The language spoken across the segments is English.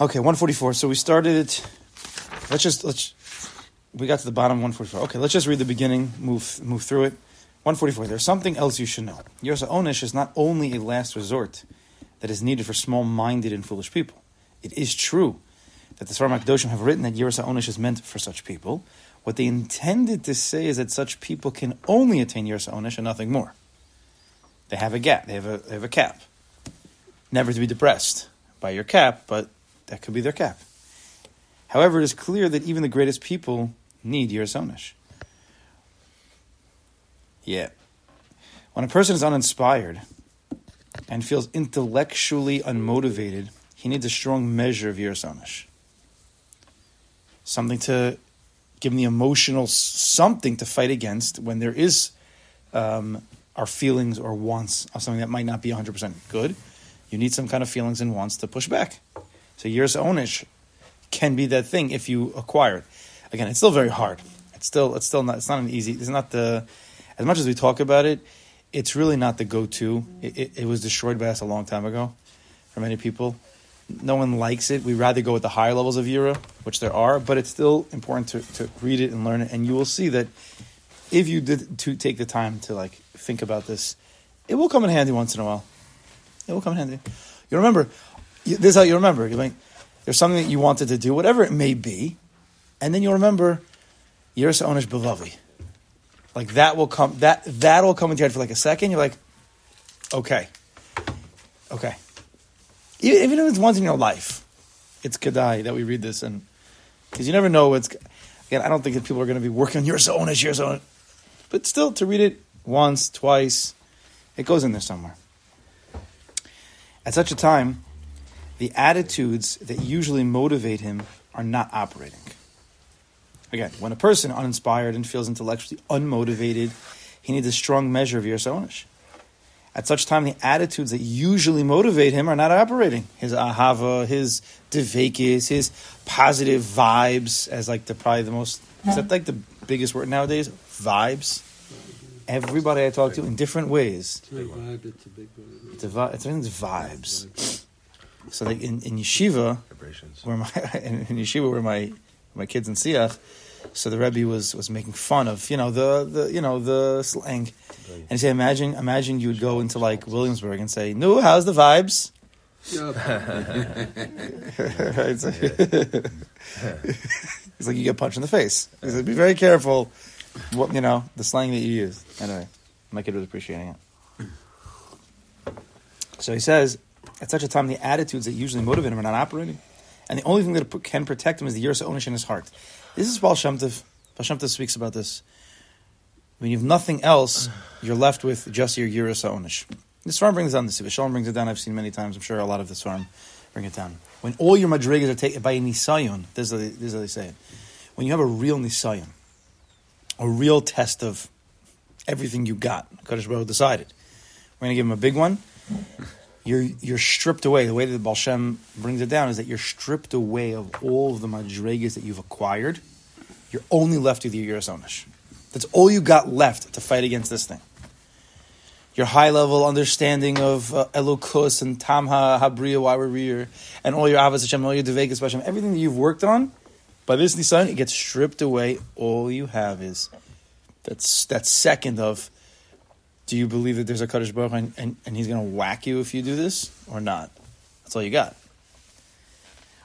Okay, 144. So we started it. Let's just let's. We got to the bottom 144. Okay, let's just read the beginning. Move move through it. 144. There's something else you should know. Yersa Onish is not only a last resort that is needed for small-minded and foolish people. It is true that the Svarim Akdoshim have written that Yersa Onish is meant for such people. What they intended to say is that such people can only attain Yersa Onish and nothing more. They have a gap. They have a they have a cap. Never to be depressed by your cap, but that could be their cap. However, it is clear that even the greatest people need Yerusonish. Yeah. When a person is uninspired and feels intellectually unmotivated, he needs a strong measure of Yerusonish. Something to give him the emotional something to fight against when there is um, our feelings or wants of something that might not be 100% good. You need some kind of feelings and wants to push back. So Yiras Onish can be that thing if you acquire it. Again, it's still very hard. It's still it's still not it's not an easy. It's not the as much as we talk about it. It's really not the go-to. It, it, it was destroyed by us a long time ago for many people. No one likes it. We'd rather go with the higher levels of Yira, which there are, but it's still important to, to read it and learn it. And you will see that if you did to take the time to like think about this, it will come in handy once in a while. It will come in handy. You remember, this is how you remember. You're like, there's something that you wanted to do, whatever it may be, and then you'll remember Yiras Onish Bilvavi. Like that will come that that will come into your head for like a second. You're like, okay, okay. Even if it's once in your life, it's kedai that we read this, and because you never know what's. Again, I don't think that people are going to be working on your Onish, your Onish, but still to read it once, twice, it goes in there somewhere. At such a time, the attitudes that usually motivate him are not operating. Again, when a person uninspired and feels intellectually unmotivated, he needs a strong measure of Yersonish. At such time, the attitudes that usually motivate him are not operating. His ahava, his devekis, his positive vibes, as like the probably the most is that like the biggest word nowadays? Vibes. Everybody I talk to in different ways. It's a vibe. It's a big word. It's, a, it's, it's vibes. So like in, in yeshiva, where my in, in yeshiva where my my kids in Siach, so the Rebbe was was making fun of you know the the you know the slang, and he said, imagine imagine you would go into like Williamsburg and say, "No, how's the vibes?" it's like, you get punched in the face. He's like, be very careful, what you know, the slang that you use. Anyway, my kid was appreciating it. So he says, at such a time, the attitudes that usually motivate him are not operating. And the only thing that can protect him is the Yersa Onish in his heart. This is Baal Shem Tov. Baal Shem Tov speaks about this. When you have nothing else, you're left with just your Yersa Onish. This farm brings down the this. Shalom brings it down. I've seen many times. I'm sure a lot of this farm bring it down. When all your madrigas are taken by a nisayon, this is, how they, this is how they say it. When you have a real nisayon, a real test of everything you got, Kadosh Baruch decided. We're going to give him a big one you're you're stripped away. The way that the Baal Shem brings it down is that you're stripped away of all of the madrigas that you've acquired. You're only left with your Yerusonish. That's all you got left to fight against this thing. Your high level understanding of uh, Elokus and Tamha Habriya, why we're here, and all your Ahavas Hashem, all your Devekas Hashem, everything that you've worked on, by this nisayon, it gets stripped away. All you have is that's that second of do you believe that there's a Kaddish Baruch and, and, and he's going to whack you if you do this or not? That's all you got.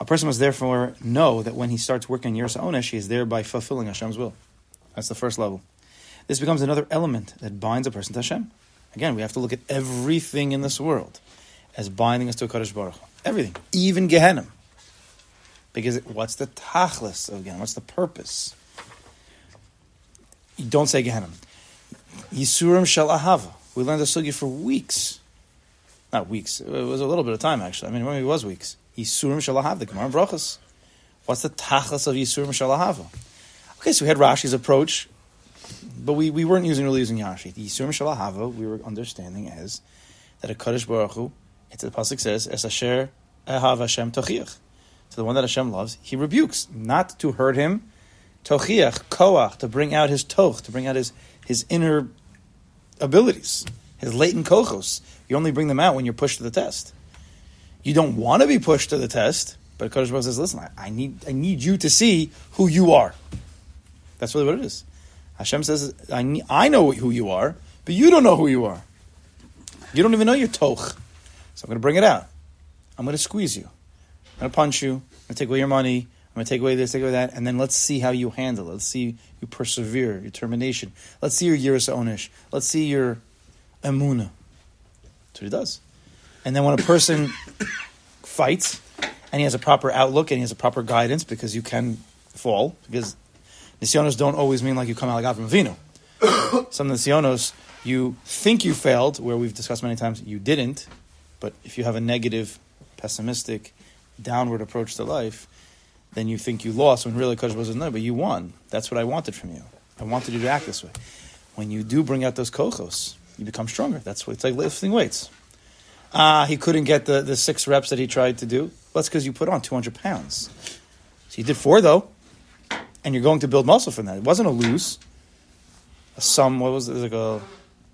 A person must therefore know that when he starts working Yersa Onesh, he is thereby fulfilling Hashem's will. That's the first level. This becomes another element that binds a person to Hashem. Again, we have to look at everything in this world as binding us to a Kaddish Baruch. Everything, even Gehenna. Because what's the tachlis of Gehenna? What's the purpose? You don't say Gehenna. Yisurim Shel Ahava. We learned the sugi for weeks. Not weeks. It was a little bit of time, actually. I mean, maybe it was weeks. Yisurim Shel Ahava. The Gemara Brachas. What's the tachlis of Yisurim Shel Ahava? Okay, so we had Rashi's approach, but we, we weren't using really using Rashi. The Yisurim Shel Ahava, we were understanding as that a Kaddish Baruch Hu, it's the pasuk says, Es Asher Ehav Hashem Tochiach. So the one that Hashem loves, he rebukes, not to hurt him, Tochiach, Koach, to bring out his toch, to bring out his his inner abilities, his latent kochos. You only bring them out when you're pushed to the test. You don't want to be pushed to the test. But Kodesh Baruch says, listen, I, I need I need you to see who you are. That's really what it is. Hashem says, I, need, I know who you are, but you don't know who you are. You don't even know your toch. So I'm going to bring it out. I'm going to squeeze you. I'm going to punch you. I'm going to take away your money. I'm going to take away this, take away that, and then let's see how you handle it. Let's see you persevere, your determination. Let's see your yiras onish. Let's see your emuna. That's what he does. And then when a person fights and he has a proper outlook and he has a proper guidance, because you can fall, because nisyonos don't always mean like you come out like Avram Avinu. Some nisyonos, you think you failed, where we've discussed many times, you didn't. But if you have a negative, pessimistic, downward approach to life, then you think you lost when really Kodesh wasn't there, but you won. That's what I wanted from you. I wanted you to act this way. When you do bring out those kochos, you become stronger. That's what it's like lifting weights. Ah, he couldn't get the, the six reps that he tried to do. Well, that's because you put on 200 pounds. So you did four, though, and you're going to build muscle from that. It wasn't a lose. A sum, what was it? it was like a,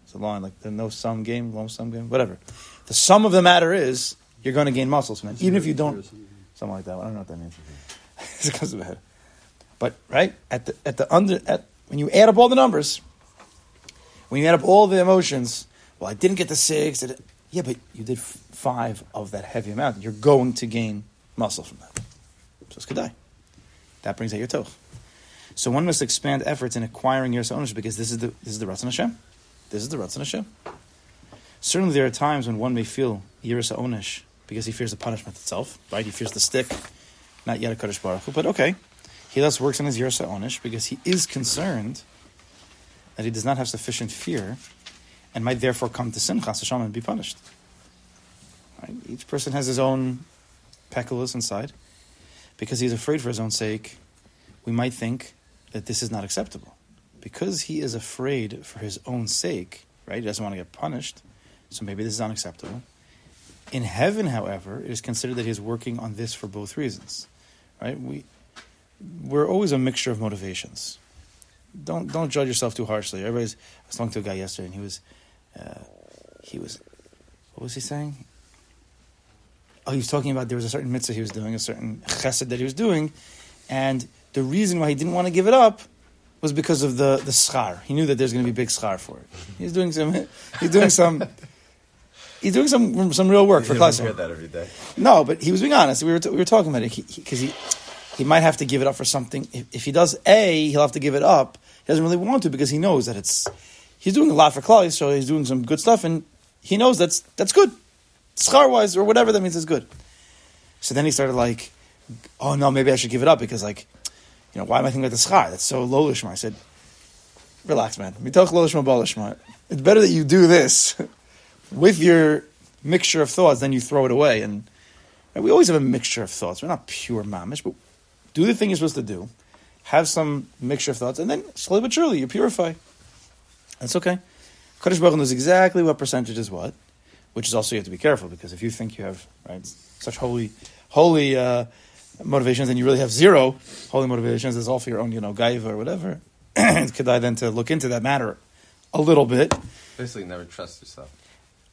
it's a line, like the no sum game, long sum game, whatever. The sum of the matter is you're going to gain muscles it, even if you don't. Something like that. I don't know what that means. It comes head. But right at the at the under at when you add up all the numbers, when you add up all the emotions, well, I didn't get the six. Did yeah, but you did f- five of that heavy amount. You're going to gain muscle from that. So it's kedai. That brings out your toch. So one must expand efforts in acquiring your ownership because this is the this is the Ratzon Hashem. This is the Ratzon Hashem. Certainly, there are times when one may feel Yerisa Onish because he fears the punishment itself, right? He fears the stick, not yet a Kaddish Baruch Hu, but okay. He thus works on his Yerisa Onish because he is concerned that he does not have sufficient fear and might therefore come to Simchas Hashem and be punished. Right? Each person has his own peculus inside. Because he's afraid for his own sake, we might think that this is not acceptable. Because he is afraid for his own sake, right? He doesn't want to get punished so maybe this is unacceptable. In heaven, however, it is considered that he is working on this for both reasons. Right? We we're always a mixture of motivations. Don't don't judge yourself too harshly. Everybody's I was talking to a guy yesterday and he was uh, he was what was he saying? Oh, he was talking about there was a certain mitzvah he was doing, a certain chesed that he was doing, and the reason why he didn't want to give it up was because of the the schar. He knew that there's going to be big schar for it. He's doing some he's doing some he's doing some some real work for Klaiser. hear that every day. No, but he was being honest. We were t- we were talking about it because he, he, he might have to give it up for something. If, if, he does A, he'll have to give it up. He doesn't really want to because he knows that it's he's doing a lot for Klai, so he's doing some good stuff, and he knows that's that's good, schar wise or whatever that means is good. So then he started like, oh no, maybe I should give it up because like, you know, why am I thinking about the schar? That's so low lishma. I said, relax, man. Mitoch low lishma It's better that you do this with your mixture of thoughts, then you throw it away. And, and we always have a mixture of thoughts. We're not pure mamish, but do the thing you're supposed to do. Have some mixture of thoughts, and then slowly but surely you purify. That's okay. Kaddish Baruch knows exactly what percentage is what, which is also you have to be careful because if you think you have right such holy, holy uh, motivations and you really have zero holy motivations, it's all for your own, you know, gaiva or whatever. Could I then to look into that matter a little bit? Basically, never trust yourself.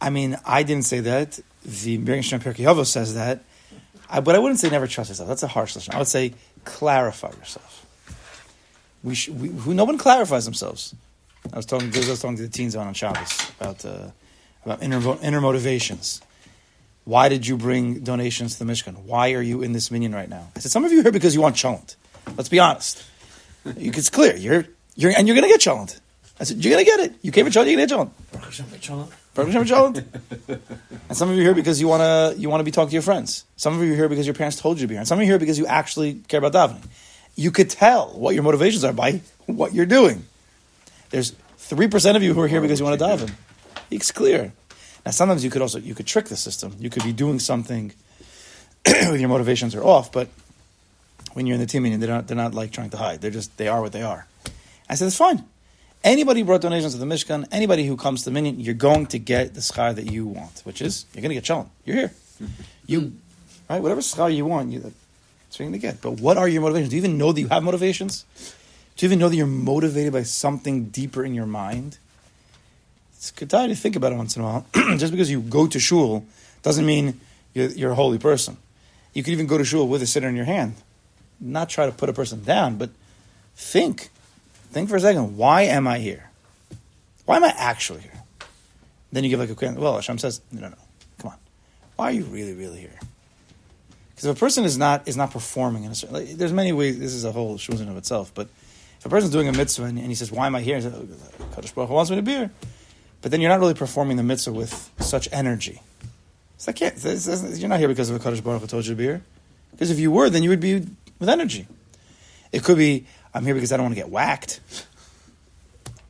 I mean, I didn't say that. The Berin Shem Pirkei says that. I, but I wouldn't say never trust yourself. That's a harsh lesson. I would say clarify yourself. We, sh- we who no one clarifies themselves. I was talking. I was talking to the teens on on Shabbos about uh, about inner inner motivations. Why did you bring donations to the Mishkan? Why are you in this minyan right now? I said some of you are here because you want cholent. Let's be honest. it's clear you're you're and you're going to get cholent. I said you're going to get it. You came for cholent, you're to get cholent. And some of you are here because you want to you want to be talking to your friends. Some of you are here because your parents told you to be here. And some of you are here because you actually care about davening. You could tell what your motivations are by what you're doing. There's three percent of you who are here because you want to daven. It's clear. Now sometimes you could also you could trick the system. You could be doing something with your motivations are off, but when you're in the team meeting, they're not they're not like trying to hide. They're just they are what they are. I said it's fine. Anybody who brought donations to the Mishkan, anybody who comes to the Minyan, you're going to get the schar that you want, which is you're going to get shalom. You're here. You, right? Whatever schar you want, you, that's what you're going to get. But what are your motivations? Do you even know that you have motivations? Do you even know that you're motivated by something deeper in your mind? It's good time to think about it once in a while. Just because you go to shul doesn't mean you're, you're a holy person. You could even go to shul with a siddur in your hand. Not try to put a person down, but think. Think for a second. Why am I here? Why am I actually here? Then you give like a quick, well, Hashem says, no, no, no. Come on. Why are you really, really here? Because if a person is not is not performing in a certain, like, there's many ways. This is a whole shuzin of itself. But if a person's doing a mitzvah and, and he says, "Why am I here?" He says, oh, Kadosh Baruch Hu wants me to be here. But then you're not really performing the mitzvah with such energy. It's like, yeah, it's- it's- you're not here because of a Kadosh Baruch Hu told you to be here. Because if you were, then you would be with energy. It could be, I'm here because I don't want to get whacked.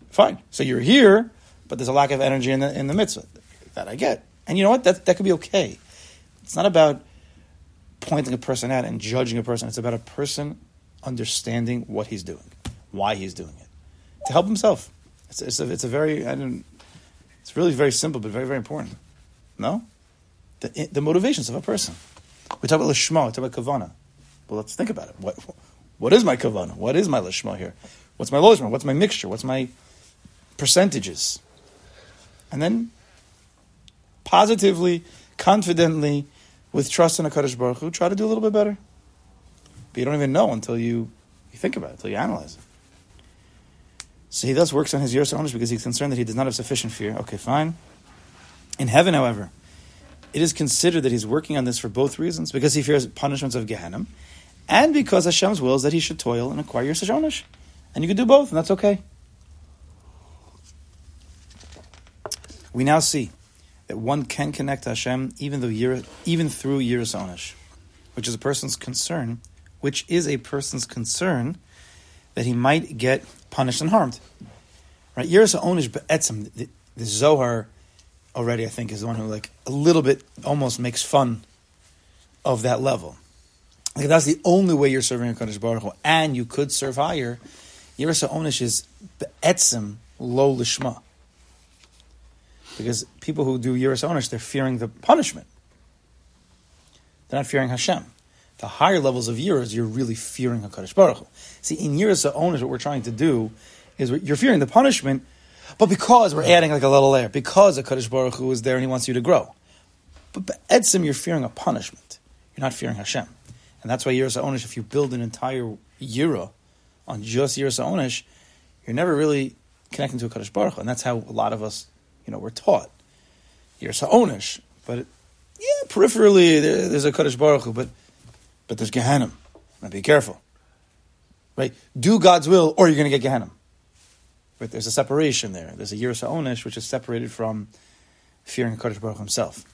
Fine. So you're here, but there's a lack of energy in the in the mitzvah. That I get. And you know what? That that could be okay. It's not about pointing a person out and judging a person. It's about a person understanding what he's doing, why he's doing it, to help himself. It's, it's, a, it's a very, I don't, it's really very simple, but very, very important. No? The, the motivations of a person. We talk about lishma, we talk about kavana. Well, let's think about it. What, what is my kavana? What is my lishma here? What's my lishma? What's my mixture? What's my percentages? And then positively, confidently, with trust in a Kaddish Baruch Hu, try to do a little bit better. But you don't even know until you, you think about it, until you analyze it. So he thus works on his Yerusha Onish because he's concerned that he does not have sufficient fear. Okay, fine. In heaven, however, it is considered that he's working on this for both reasons because he fears punishments of Gehenna and because Hashem's will is that he should toil and acquire your Onish. And you can do both, and that's okay. We now see that one can connect to Hashem even though even through Yiras Onish, which is a person's concern, which is a person's concern that he might get punished and harmed. Right? Yiras Onish be'etzim, the, the Zohar already I think is the one who like a little bit almost makes fun of that level. Like that's the only way you're serving a Kaddish Baruch Hu, and you could serve higher. Yiras Onish is be'etzim lo lishma. Because people who do Yiras Onish, they're fearing the punishment. They're not fearing Hashem. The higher levels of Yiras, you're really fearing HaKadosh Baruch Hu. See, in Yiras Onish, what we're trying to do is you're fearing the punishment, but because we're adding like a little layer, because a HaKadosh Baruch Hu is there and he wants you to grow. But Etzim, you're fearing a punishment. You're not fearing Hashem. And that's why Yiras Onish, if you build an entire Yira on just Yiras Onish, you're never really connecting to a Kadosh Baruch. And that's how a lot of us, you know, were taught. Yiras Onish. But, it, yeah, peripherally, there, there's a Kadosh Baruch but, but there's Gehenna. Now be careful. Right? Do God's will, or you're going to get Gehenna. Right? There's a separation there. There's a Yiras Onish, which is separated from fearing Kadosh Baruch himself.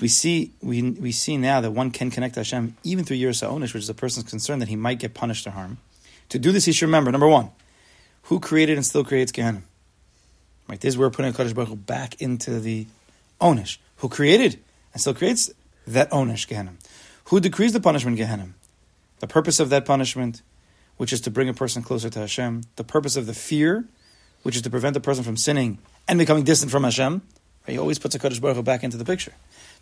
We see, we, we see now that one can connect to Hashem even through Yiras Onish, which is a person's concern that he might get punished or harm. To do this, he should remember number one, who created and still creates Gehenna. Right, this is where we're putting Kadosh Baruch Hu back into the Onish. Who created and still creates that Onish Gehenna. Who decrees the punishment Gehenna. The purpose of that punishment, which is to bring a person closer to Hashem. The purpose of the fear, which is to prevent the person from sinning and becoming distant from Hashem. He always puts a Kadosh Baruch Hu back into the picture.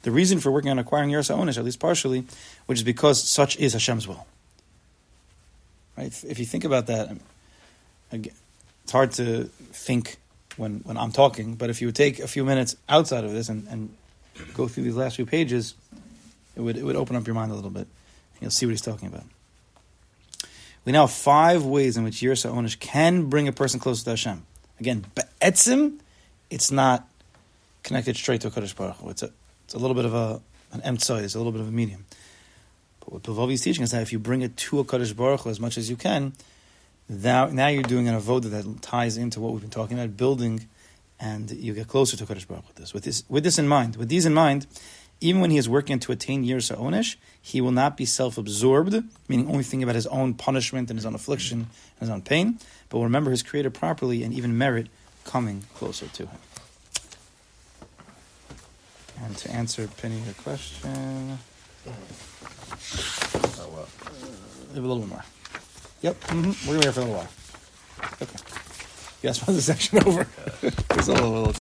The reason for working on acquiring Yersa Onish, at least partially, which is because such is Hashem's will. Right? If, you think about that, again, it's hard to think when, when I'm talking, but if you would take a few minutes outside of this and, and go through these last few pages, it would, it would open up your mind a little bit. And you'll see what he's talking about. We now have five ways in which Yersa Onish can bring a person closer to Hashem. Again, Be'etzim, it's not connected straight to a Kaddish Baruch Hu. It's a, it's a little bit of a, an emtsai, it's a little bit of a medium. But what Bilvavi is teaching is that if you bring it to a Kaddish Baruch Hu as much as you can, now, now you're doing an avoda that ties into what we've been talking about, building, and you get closer to Kaddish Baruch with this. With this, with this in mind, with these in mind, even when he is working to attain Yersa Onish, he will not be self-absorbed, meaning only thinking about his own punishment and his own affliction and his own pain, but will remember his Creator properly and even merit coming closer to him. And to answer Penny your question, Oh, well. a little bit more. Yep, mm-hmm. we're gonna be here for a little while. Okay. Yes, was the section over? It's a little, little